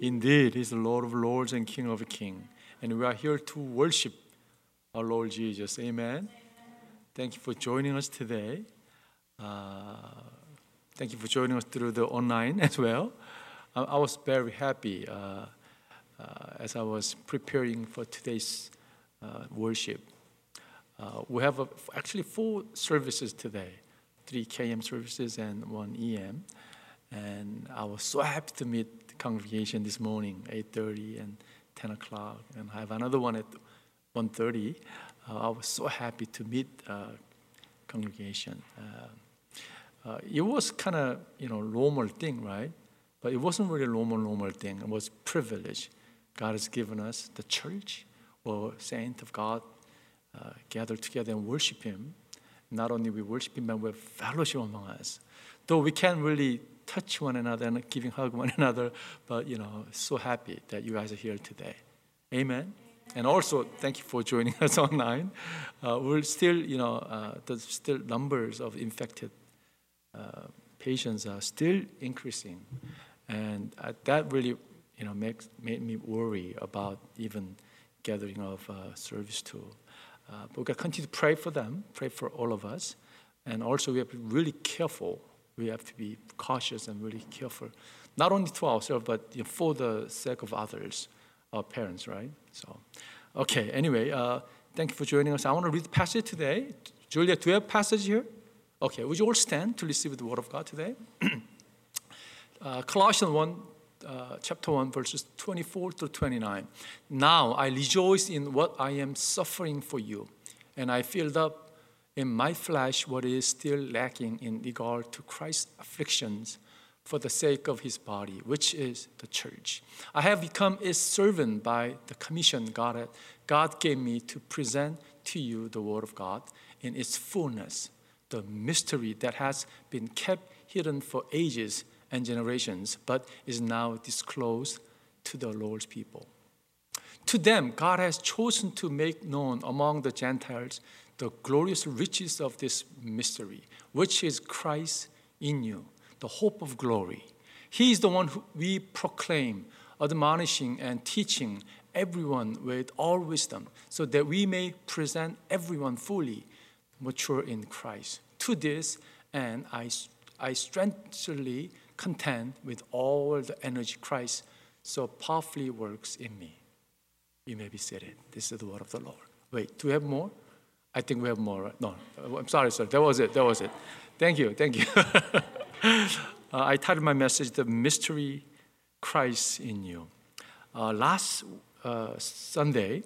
Indeed, He's the Lord of lords and King of kings. And we are here to worship our Lord Jesus. Amen. Thank you for joining us today. Uh, thank you for joining us through the online as well. I, I was very happy uh, uh, as I was preparing for today's uh, worship. Uh, we have a, actually four services today three KM services and one EM. And I was so happy to meet congregation this morning, 8.30 and 10 o'clock. And I have another one at 1.30. Uh, I was so happy to meet uh, congregation. Uh, uh it was kind of, you know, normal thing, right? But it wasn't really normal, normal thing. It was privilege. God has given us the church or saint of God uh, gather together and worship Him. Not only we worship Him, but we have fellowship among us. Though we can't really touch one another and giving hug one another, but you know, so happy that you guys are here today. Amen. And also, thank you for joining us online. Uh, we're still, you know, uh, there's still numbers of infected uh, patients are still increasing, and uh, that really, you know, makes made me worry about even gathering of uh, service too. Uh, but we got to continue to pray for them, pray for all of us. And also, we have to be really careful. We have to be cautious and really careful, not only to ourselves, but for the sake of others, our parents, right? So, okay, anyway, uh, thank you for joining us. I want to read the passage today. Julia, do you have passage here? Okay, would you all stand to receive the word of God today? uh, Colossians 1 uh, chapter 1, verses 24 to 29. Now I rejoice in what I am suffering for you, and I filled up in my flesh what is still lacking in regard to Christ's afflictions for the sake of his body, which is the church. I have become a servant by the commission God, God gave me to present to you the Word of God in its fullness, the mystery that has been kept hidden for ages and generations, but is now disclosed to the Lord's people. To them, God has chosen to make known among the Gentiles the glorious riches of this mystery, which is Christ in you, the hope of glory. He is the one who we proclaim, admonishing and teaching everyone with all wisdom, so that we may present everyone fully mature in Christ. To this, and I, I strengthfully content with all the energy Christ so powerfully works in me. You may be seated. This is the word of the Lord. Wait, do we have more? I think we have more. No, I'm sorry, sir. That was it. That was it. Thank you. Thank you. uh, I titled my message, The Mystery Christ in You. Uh, last uh, Sunday,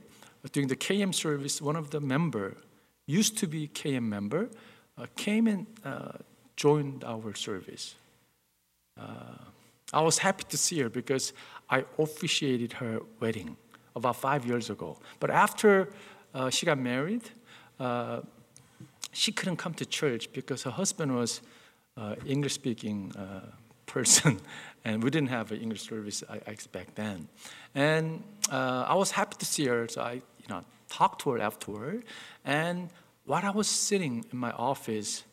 during the KM service, one of the member, used to be KM member, uh, came and uh, joined our service. Uh, I was happy to see her because I officiated her wedding about five years ago. But after uh, she got married, uh, she couldn't come to church because her husband was uh, English speaking uh, person, and we didn't have an English service I, I back then. And uh, I was happy to see her, so I you know, talked to her afterward. And while I was sitting in my office,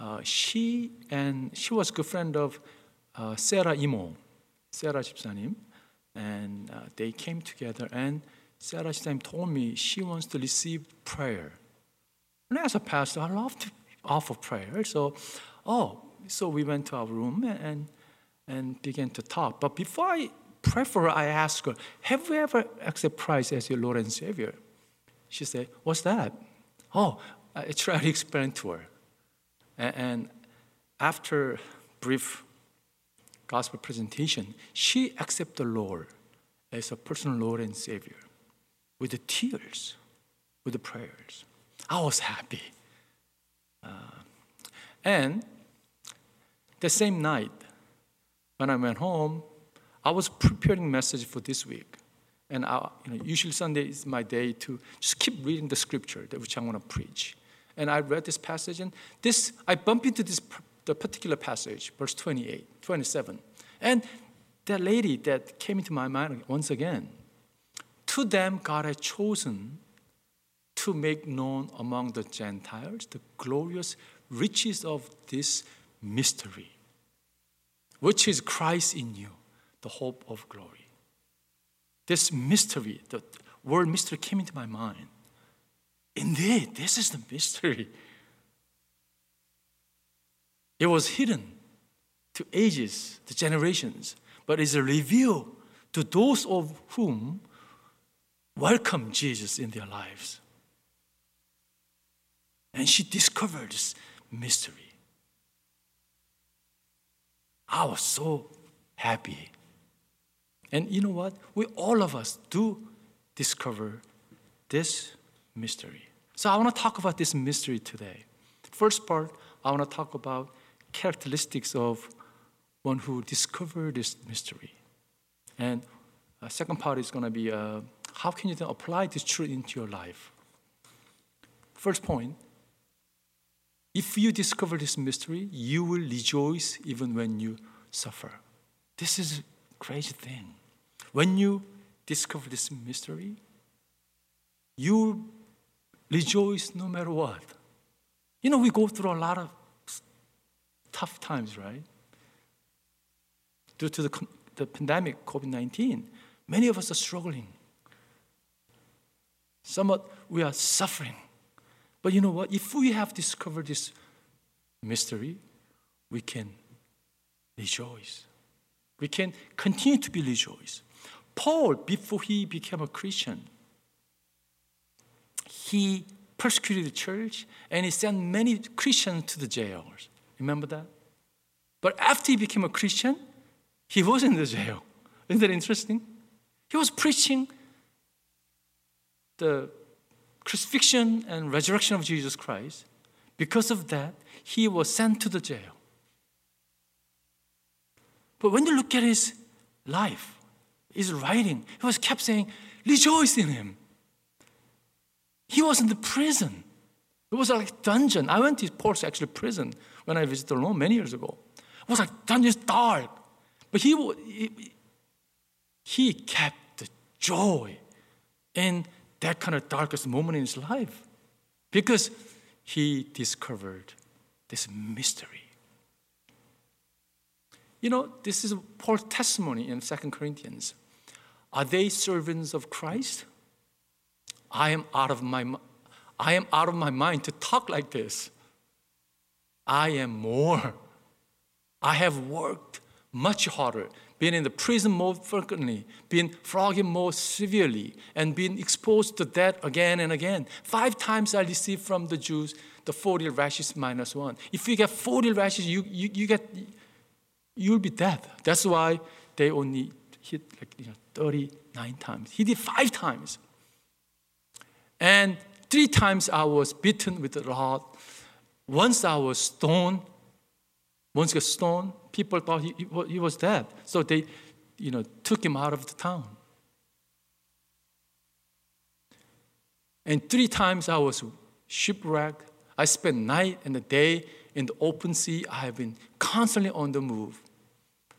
uh, she and she was a good friend of uh, 세라 이모, 세라 집사님, and uh, they came together. And Sarah 집사님 told me she wants to receive prayer. And as a pastor, I love to offer prayer. So, oh, so we went to our room and and began to talk. But before I pray for her, I asked her, "Have you ever accepted Christ as your Lord and Savior?" She said, "What's that?" Oh, I tried to explain to her, and, after brief gospel presentation, she accepted the Lord as a personal Lord and Savior with the tears, with the prayers. I was happy. Uh, and the same night, when I went home, I was preparing message for this week. And I, you know, usually Sunday is my day to just keep reading the scripture that which I want to preach. And I read this passage, and this I bump into this the particular passage, verse 28, 27. And that lady that came into my mind once again, to them God had chosen to make known among the Gentiles the glorious riches of this mystery, which is Christ in you, the hope of glory. this mystery, the word mystery came into my mind. Indeed, this is the mystery. It was hidden to ages, to generations, but is revealed to those of whom welcome Jesus in their lives. And she discovered this mystery. I was so happy. And you know what? We all of us do discover this mystery. So I want to talk about this mystery today. First part, I want to talk about characteristics of one who discovered this mystery. And the second part is going to be uh, how can you then apply this truth into your life? First point if you discover this mystery, you will rejoice even when you suffer. This is a crazy thing. When you discover this mystery, you rejoice no matter what. You know, we go through a lot of tough times, right? Due to the, the pandemic, COVID 19, many of us are struggling. Somewhat we are suffering. But you know what? If we have discovered this mystery, we can rejoice. We can continue to be rejoice. Paul, before he became a Christian, he persecuted the church and he sent many Christians to the jails. Remember that? But after he became a Christian, he was in the jail. Isn't that interesting? He was preaching the crucifixion and resurrection of Jesus Christ. Because of that, he was sent to the jail. But when you look at his life, his writing, he was kept saying, rejoice in him. He was in the prison. It was like a dungeon. I went to Paul's actually prison when I visited Rome many years ago. It was like dungeon, dark. But he, he, he kept the joy in that kind of darkest moment in his life because he discovered this mystery. You know, this is Paul's testimony in Second Corinthians. Are they servants of Christ? I am out of my I am out of my mind to talk like this. I am more. I have worked much harder been in the prison more frequently, been flogged more severely, and been exposed to death again and again. Five times I received from the Jews the 40 lashes minus one. If you get 40 lashes, you, you, you get, you'll be dead. That's why they only hit like you know, 39 times. He did five times. And three times I was beaten with a rod. Once I was stoned. Once I got stoned people thought he, he was dead. So they, you know, took him out of the town. And three times I was shipwrecked. I spent night and the day in the open sea. I have been constantly on the move.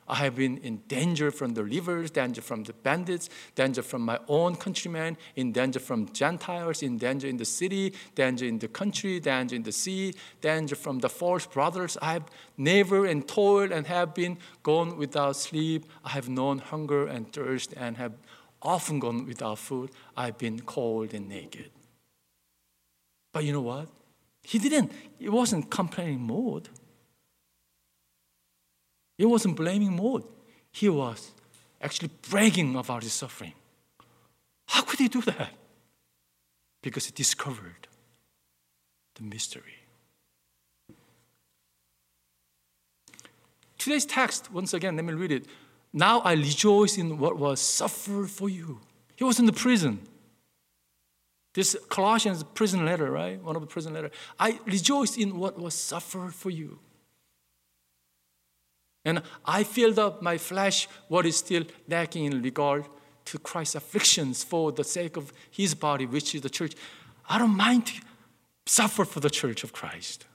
I have been in danger from the rivers, danger from the bandits, danger from my own countrymen, in danger from Gentiles, in danger in the city, danger in the country, danger in the sea, danger from the false brothers. I have never and toiled and have been gone without sleep. I have known hunger and thirst and have often gone without food. I've been cold and naked. But you know what? He didn't, it wasn't complaining mode. He wasn't blaming mode. He was actually bragging about his suffering. How could he do that? Because he discovered the mystery. Today's text, once again, let me read it. Now I rejoice in what was suffered for you. He was in the prison. This Colossians prison letter, right? One of the prison letter. I rejoice in what was suffered for you. And I filled up my flesh what is still lacking in regard to Christ's afflictions for the sake of his body, which is the church. I don't mind to suffer for the church of Christ.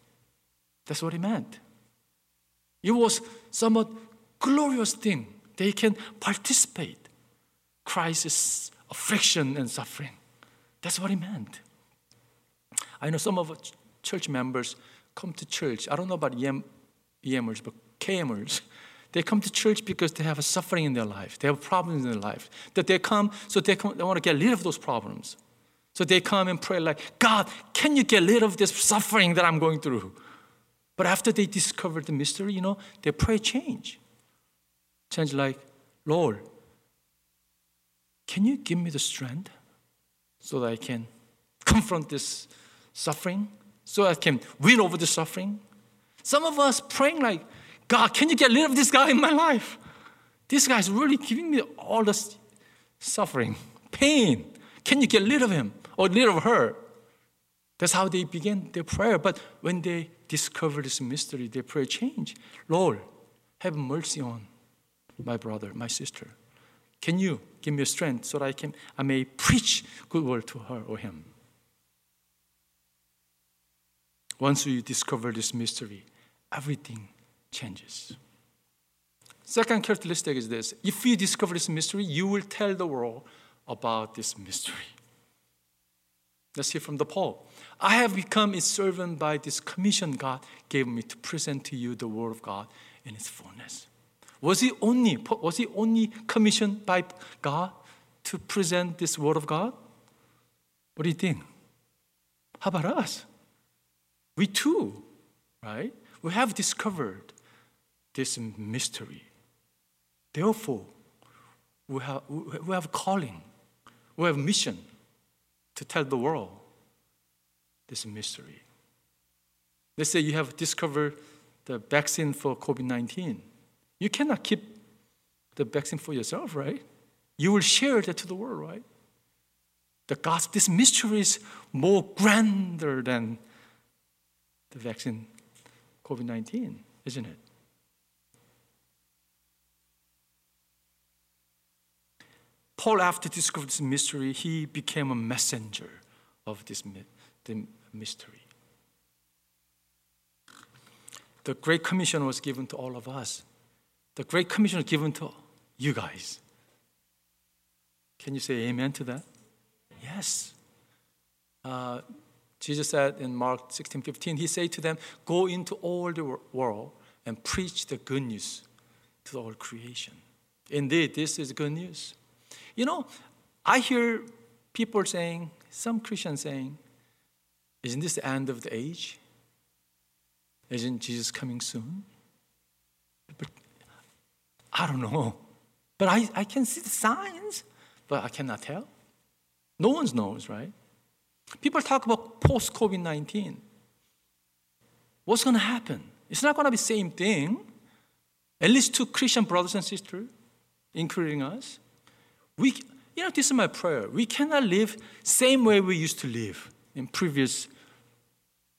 That's what he meant. It was somewhat glorious thing. They can participate Christ's affliction and suffering. That's what he meant. I know some of church members come to church. I don't know about EM, EMers, but KMers, They come to church because they have a suffering in their life. They have problems in their life. That they come so they, come, they want to get rid of those problems. So they come and pray like, God, can you get rid of this suffering that I'm going through? But after they discover the mystery, you know, their prayer change. Change like, Lord, can you give me the strength so that I can confront this suffering? So I can win over the suffering? Some of us praying like, God, can you get rid of this guy in my life? This guy is really giving me all this suffering, pain. Can you get rid of him or rid of her? That's how they begin their prayer. But when they discover this mystery, their prayer change. Lord, have mercy on my brother, my sister. Can you give me strength so that I can I may preach good word to her or him? Once you discover this mystery, everything changes. Second characteristic is this if you discover this mystery, you will tell the world about this mystery. Let's hear from the Paul. I have become a servant by this commission God gave me to present to you the word of God in its fullness. Was he only was he only commissioned by God to present this word of God? What do you think? How about us? We too, right? We have discovered this mystery. Therefore, we have, we have calling, we have mission to tell the world this mystery. Let's say you have discovered the vaccine for COVID 19. You cannot keep the vaccine for yourself, right? You will share that to the world, right? The gospel, this mystery is more grander than the vaccine COVID 19, isn't it? Paul, after discovering this mystery, he became a messenger of this the mystery. The Great Commission was given to all of us. The Great Commission was given to you guys. Can you say amen to that? Yes. Uh, Jesus said in Mark 16 15, He said to them, Go into all the world and preach the good news to all creation. Indeed, this is good news. You know, I hear people saying, some Christians saying, Isn't this the end of the age? Isn't Jesus coming soon? But I don't know. But I, I can see the signs, but I cannot tell. No one knows, right? People talk about post COVID 19. What's going to happen? It's not going to be the same thing. At least to Christian brothers and sisters, including us. We, you know, this is my prayer. We cannot live same way we used to live in previous,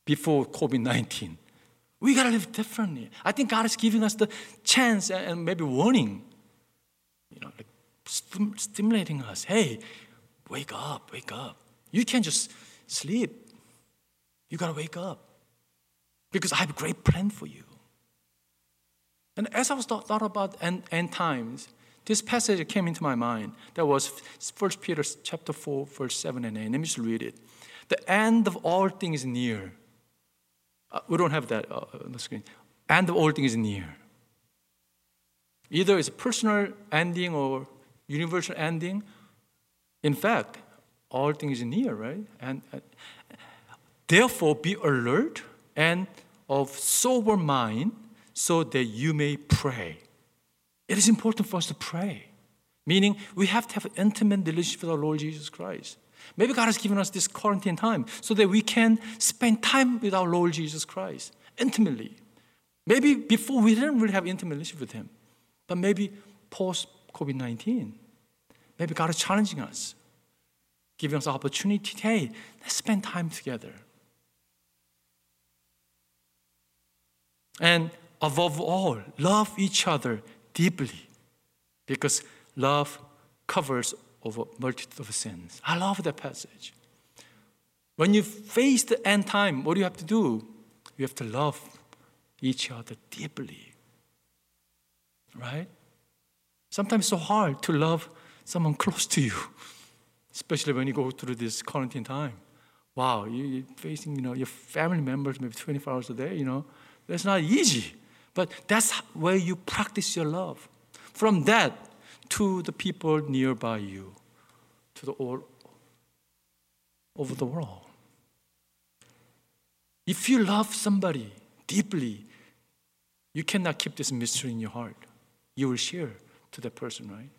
before COVID 19. We got to live differently. I think God is giving us the chance and maybe warning, you know, like stimulating us. Hey, wake up, wake up. You can't just sleep. You got to wake up because I have a great plan for you. And as I was thought, thought about end, end times, this passage came into my mind. That was 1 Peter chapter 4, verse 7 and 8. Let me just read it. The end of all things is near. Uh, we don't have that uh, on the screen. End of all things is near. Either it's a personal ending or universal ending. In fact, all things near, right? And uh, therefore, be alert and of sober mind so that you may pray. It is important for us to pray, meaning we have to have an intimate relationship with our Lord Jesus Christ. Maybe God has given us this quarantine time so that we can spend time with our Lord Jesus Christ intimately. Maybe before we didn't really have intimate relationship with Him, but maybe post COVID 19, maybe God is challenging us giving us an opportunity. Hey, let's spend time together. And above all, love each other deeply because love covers over a multitude of sins. I love that passage. When you face the end time, what do you have to do? You have to love each other deeply. Right? Sometimes so hard to love someone close to you especially when you go through this quarantine time. Wow, you're facing, you know, your family members maybe 24 hours a day, you know. That's not easy. But that's where you practice your love. From that to the people nearby you, to the all over the world. If you love somebody deeply, you cannot keep this mystery in your heart. You will share to that person, right?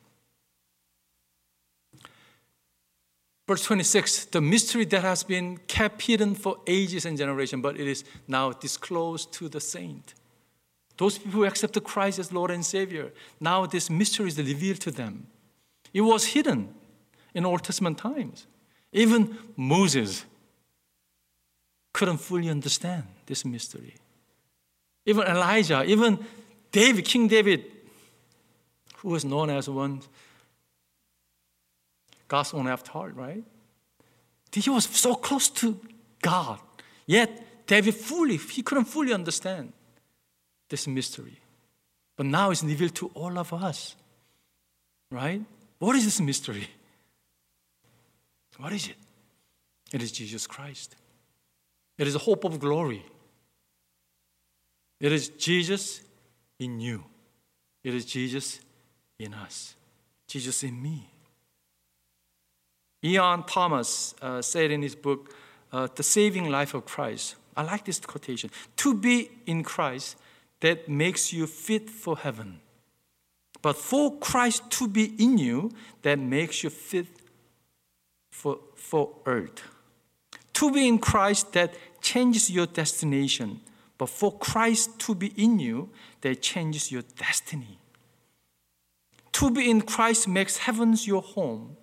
Verse 26 the mystery that has been kept hidden for ages and generations, but it is now disclosed to the saint. Those people who accepted Christ as Lord and Savior, now this mystery is revealed to them. It was hidden in Old Testament times. Even Moses couldn't fully understand this mystery. Even Elijah, even David, King David, who was known as one God's own after heart, right? He was so close to God, yet David fully, he couldn't fully understand this mystery. But now it's revealed to all of us. Right? What is this mystery? What is it? It is Jesus Christ. It is the hope of glory. It is Jesus in you. It is Jesus in us. Jesus in me. Ian Thomas uh, said in his book, uh, The Saving Life of Christ. I like this quotation. To be in Christ that makes you fit for heaven. But for Christ to be in you, that makes you fit for, for earth. To be in Christ that changes your destination. But for Christ to be in you, that changes your destiny. To be in Christ makes heavens your home.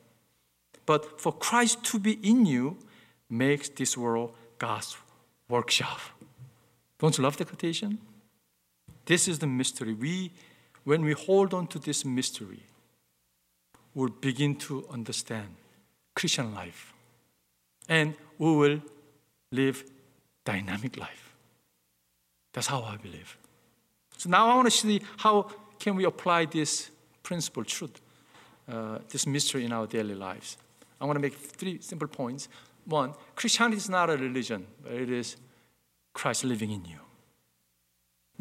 But for Christ to be in you makes this world God's workshop. Don't you love the quotation? This is the mystery. We, when we hold on to this mystery, we'll begin to understand Christian life. And we will live dynamic life. That's how I believe. So now I want to see how can we apply this principle, truth, uh, this mystery in our daily lives. I want to make three simple points. One, Christianity is not a religion, it is Christ living in you.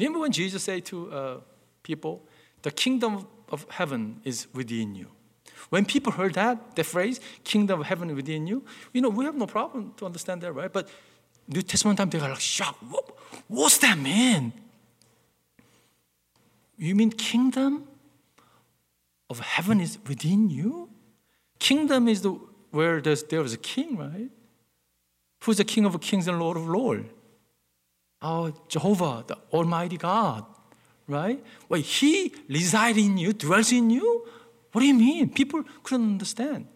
Remember when Jesus said to uh, people, the kingdom of heaven is within you. When people heard that, the phrase, kingdom of heaven within you, you know, we have no problem to understand that, right? But New Testament time, they got like shocked. What, what's that mean? You mean kingdom of heaven is within you? Kingdom is the where there's, there was a king, right? Who's the king of kings and lord of lords? Our Jehovah, the Almighty God, right? Well, He resides in you, dwells in you. What do you mean? People couldn't understand.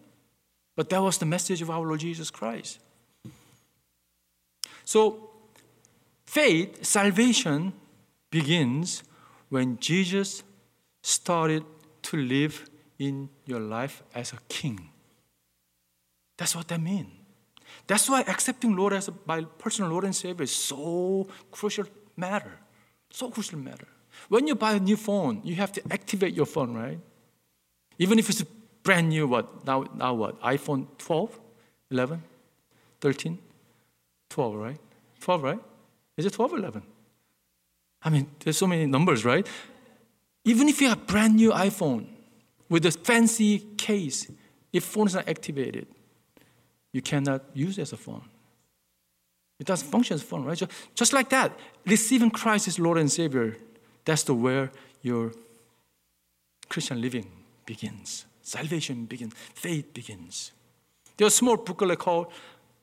But that was the message of our Lord Jesus Christ. So, faith, salvation begins when Jesus started to live in your life as a king. That's what that means. That's why accepting Lord as my personal Lord and Savior is so crucial matter. So crucial matter. When you buy a new phone, you have to activate your phone, right? Even if it's brand new, what? Now, now what? iPhone 12, 11, 13, 12, right? 12, right? Is it 12 or 11? I mean, there's so many numbers, right? Even if you have a brand new iPhone with a fancy case, if phone is not activated, you cannot use as a phone. It doesn't function as a phone, right? Just like that, receiving Christ as Lord and Savior, that's the where your Christian living begins. Salvation begins. Faith begins. There's a small booklet called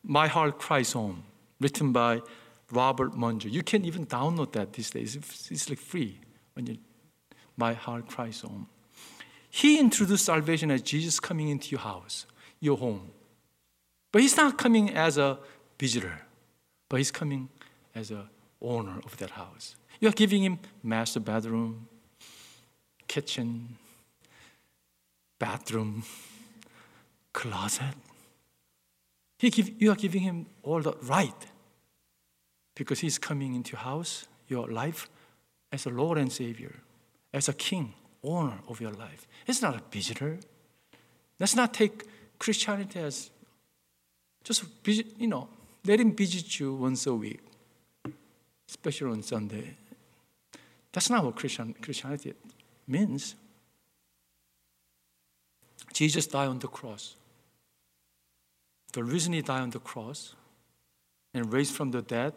My Heart Christ's Home, written by Robert Munger. You can even download that these days. It's like free when you My Heart Christ's Home. He introduced salvation as Jesus coming into your house, your home. But he's not coming as a visitor, but he's coming as a owner of that house. You are giving him master bedroom, kitchen, bathroom, closet. He give, you are giving him all the right because he's coming into your house, your life, as a Lord and Savior, as a king, owner of your life. It's not a visitor. Let's not take Christianity as just visit, you know, let him visit you once a week, especially on Sunday. That's not what Christian, Christianity means. Jesus died on the cross. The reason he died on the cross and raised from the dead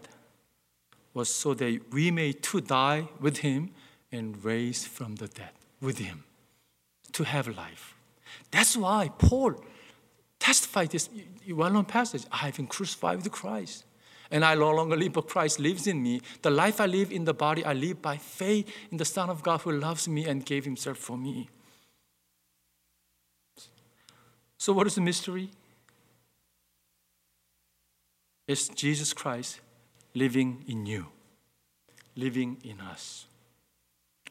was so that we may too die with him and raise from the dead with him to have life. That's why Paul testified this well known passage I have been crucified with Christ. And I no longer live, but Christ lives in me. The life I live in the body, I live by faith in the Son of God who loves me and gave himself for me. So, what is the mystery? It's Jesus Christ living in you, living in us.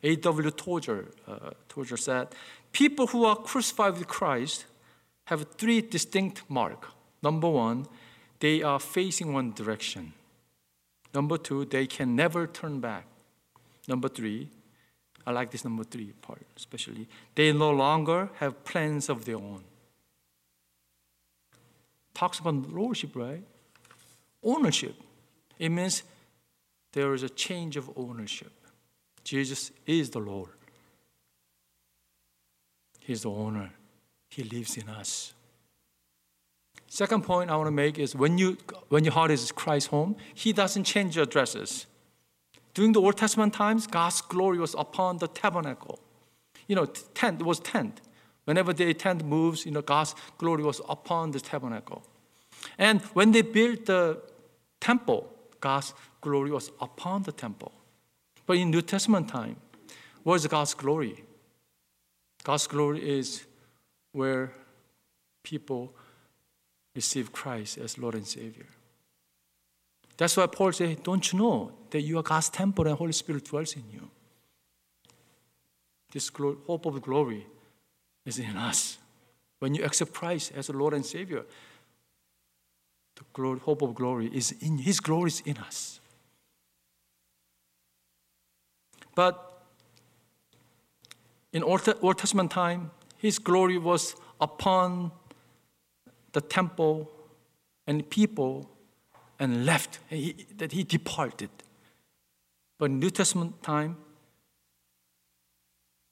A.W. Tozer, uh, Tozer said, People who are crucified with Christ have three distinct marks. Number one, they are facing one direction. Number two, they can never turn back. Number three, I like this number three part especially, they no longer have plans of their own. Talks about lordship, right? Ownership. It means there is a change of ownership. Jesus is the Lord. He's the owner. He lives in us. Second point I want to make is when you when your heart is Christ's home, He doesn't change your dresses. During the Old Testament times, God's glory was upon the tabernacle. You know, tent it was tent. Whenever the tent moves, you know, God's glory was upon the tabernacle. And when they built the temple, God's glory was upon the temple. But in New Testament time, what is God's glory? God's glory is where people receive Christ as Lord and Savior. That's why Paul said, Don't you know that you are God's temple and Holy Spirit dwells in you? This hope of glory is in us. When you accept Christ as Lord and Savior, the hope of glory is in His glory is in us. But in Old, Old Testament time, His glory was upon the temple and people and left, he, that he departed. But in New Testament time,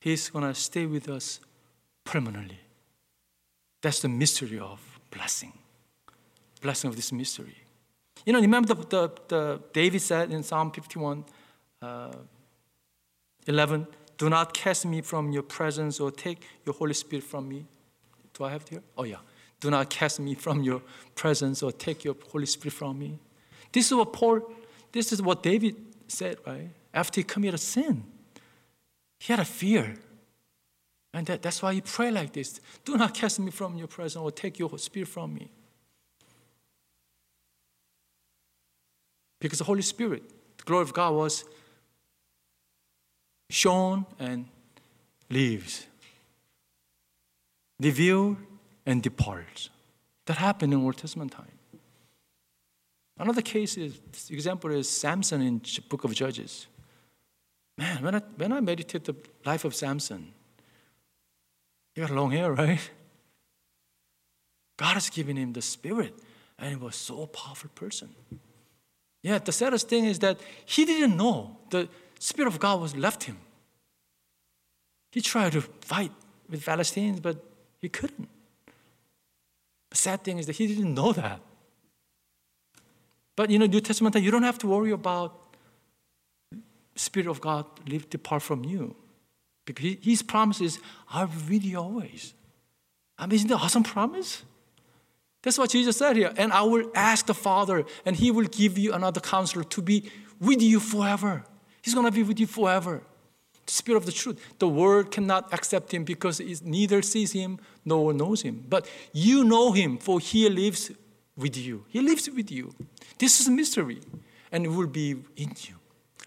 he's going to stay with us permanently. That's the mystery of blessing. Blessing of this mystery. You know, remember the, the, the David said in Psalm 51 uh, 11, Do not cast me from your presence or take your Holy Spirit from me. Do I have it here? Oh, yeah. Do not cast me from your presence or take your Holy Spirit from me. This is what Paul, this is what David said, right? After he committed a sin, he had a fear. And that, that's why he prayed like this Do not cast me from your presence or take your Holy spirit from me. Because the Holy Spirit, the glory of God was shown and lives, revealed and departs. That happened in Old Testament time. Another case is example is Samson in Book of Judges. Man, when I when I meditate the life of Samson, he got long hair, right? God has given him the spirit, and he was so powerful person. Yeah, the saddest thing is that he didn't know the spirit of God was left him. He tried to fight with Palestinians, but he couldn't. The sad thing is that he didn't know that. But you know, New Testament, you don't have to worry about Spirit of God live depart from you. Because his promise is, I'll be with you always. I mean, isn't that awesome promise? That's what Jesus said here. And I will ask the Father, and He will give you another counselor to be with you forever. He's going to be with you forever the Spirit of the truth. The world cannot accept him because it neither sees him nor knows him. But you know him, for he lives with you. He lives with you. This is a mystery, and it will be in you.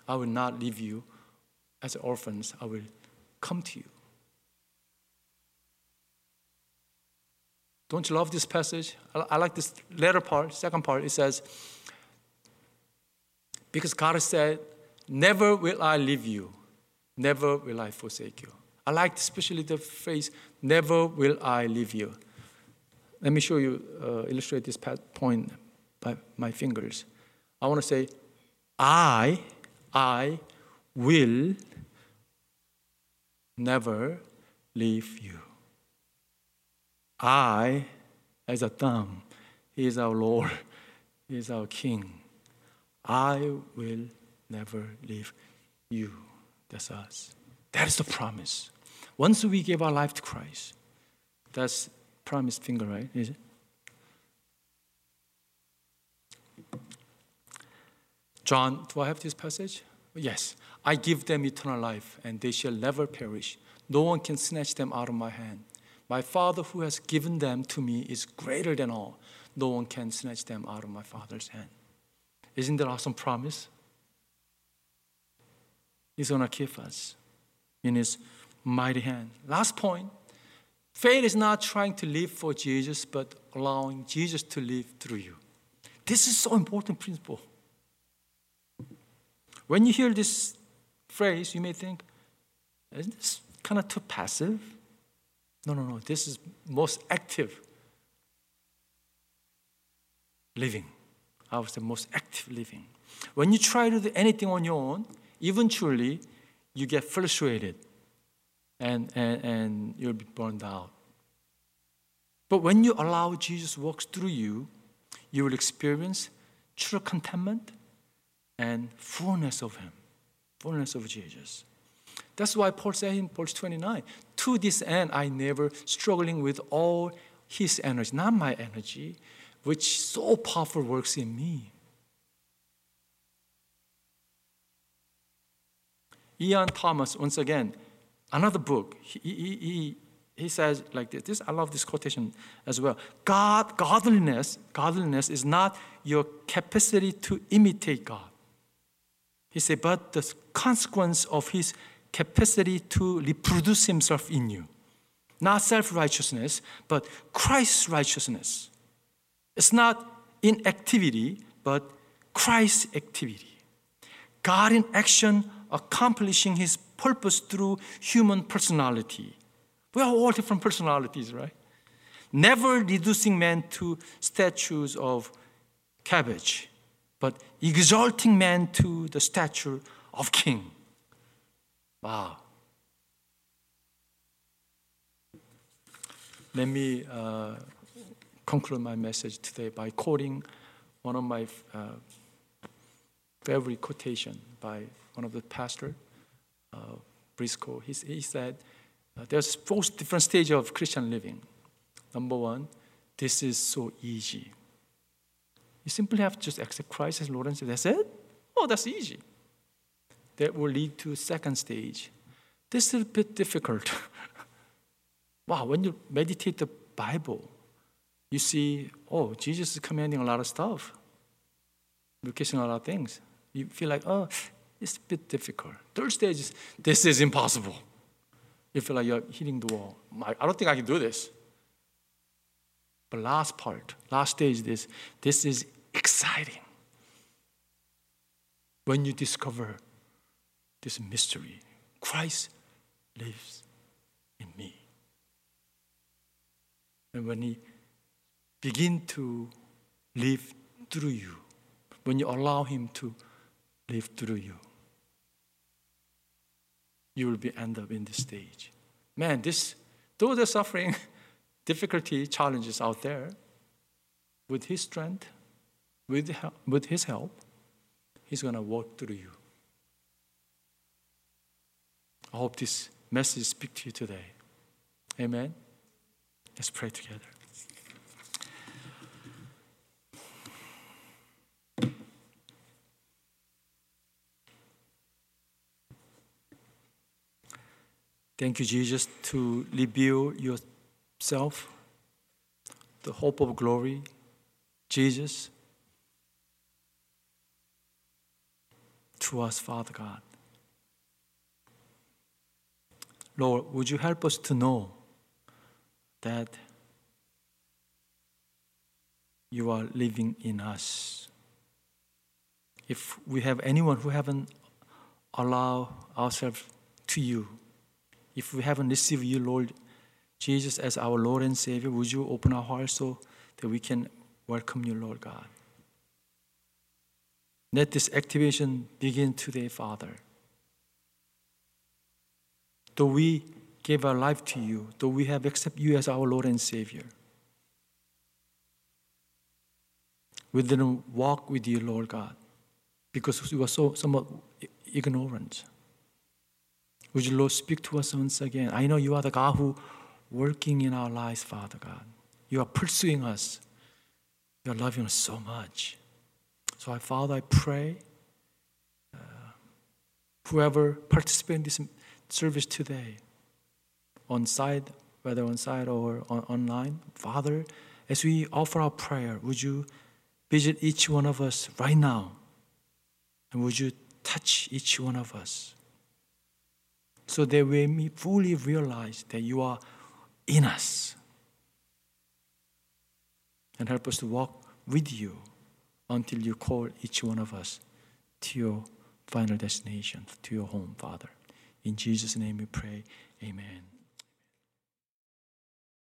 I will not leave you as orphans, I will come to you. Don't you love this passage? I like this latter part, second part. It says, Because God said, Never will I leave you Never will I forsake you. I like especially the phrase, never will I leave you. Let me show you, uh, illustrate this point by my fingers. I want to say, I, I will never leave you. I, as a thumb, He is our Lord, He is our King. I will never leave you. That's us. That is the promise. Once we give our life to Christ, that's promised finger, right? Is it? John, do I have this passage? Yes. I give them eternal life, and they shall never perish. No one can snatch them out of my hand. My Father who has given them to me is greater than all. No one can snatch them out of my Father's hand. Isn't that awesome promise? He's going to keep us in His mighty hand. Last point faith is not trying to live for Jesus, but allowing Jesus to live through you. This is so important principle. When you hear this phrase, you may think, isn't this kind of too passive? No, no, no. This is most active living. I would say most active living. When you try to do anything on your own, eventually you get frustrated and, and, and you'll be burned out. But when you allow Jesus walks through you, you will experience true contentment and fullness of Him, fullness of Jesus. That's why Paul said in verse 29 To this end, I never struggling with all His energy, not my energy, which so powerful works in me. Ian Thomas, once again, another book, he, he, he, says like this, this. I love this quotation as well. God, godliness, godliness is not your capacity to imitate God. He said, but the consequence of his capacity to reproduce himself in you. Not self righteousness, but Christ's righteousness. It's not inactivity, but Christ's activity. God in action accomplishing his purpose through human personality. We are all different personalities, right? Never reducing man to statues of cabbage, but exalting man to the stature of king. Wow. Let me uh, conclude my message today by quoting one of my uh, favorite quotation by one of the pastor, uh, Briscoe. He, he said, uh, there's four different stages of Christian living. Number one, this is so easy. You simply have to just accept Christ as Lord and Savior. That's it? Oh, that's easy. That will lead to second stage. This is a bit difficult. wow, when you meditate the Bible, you see, oh, Jesus is commanding a lot of stuff. Requesting a lot of things. You feel like, oh, it's a bit difficult. Third stage is, this is impossible. You feel like you're hitting the wall. I don't think I can do this. But last part, last stage, this, this is exciting. When you discover this mystery, Christ lives in me. And when He begin to live through you, when you allow Him to live through you, you will be end up in this stage. Man, this though the suffering, difficulty, challenges out there, with His strength, with, with His help, He's going to walk through you. I hope this message speaks to you today. Amen. Let's pray together. Thank you, Jesus, to reveal yourself, the hope of glory, Jesus, to us, Father God. Lord, would you help us to know that you are living in us? If we have anyone who haven't allowed ourselves to you, if we haven't received you, Lord Jesus, as our Lord and Savior, would you open our hearts so that we can welcome you, Lord God? Let this activation begin today, Father. though we gave our life to you, though we have accepted you as our Lord and Savior, we didn't walk with you, Lord God, because we were so somewhat ignorant. Would you, Lord, speak to us once again? I know you are the God who working in our lives, Father God. You are pursuing us. You are loving us so much. So, I, Father, I pray uh, whoever participates in this service today, on site, whether on site or on, online, Father, as we offer our prayer, would you visit each one of us right now? And would you touch each one of us? So that we may fully realize that you are in us. And help us to walk with you until you call each one of us to your final destination, to your home, Father. In Jesus' name we pray. Amen.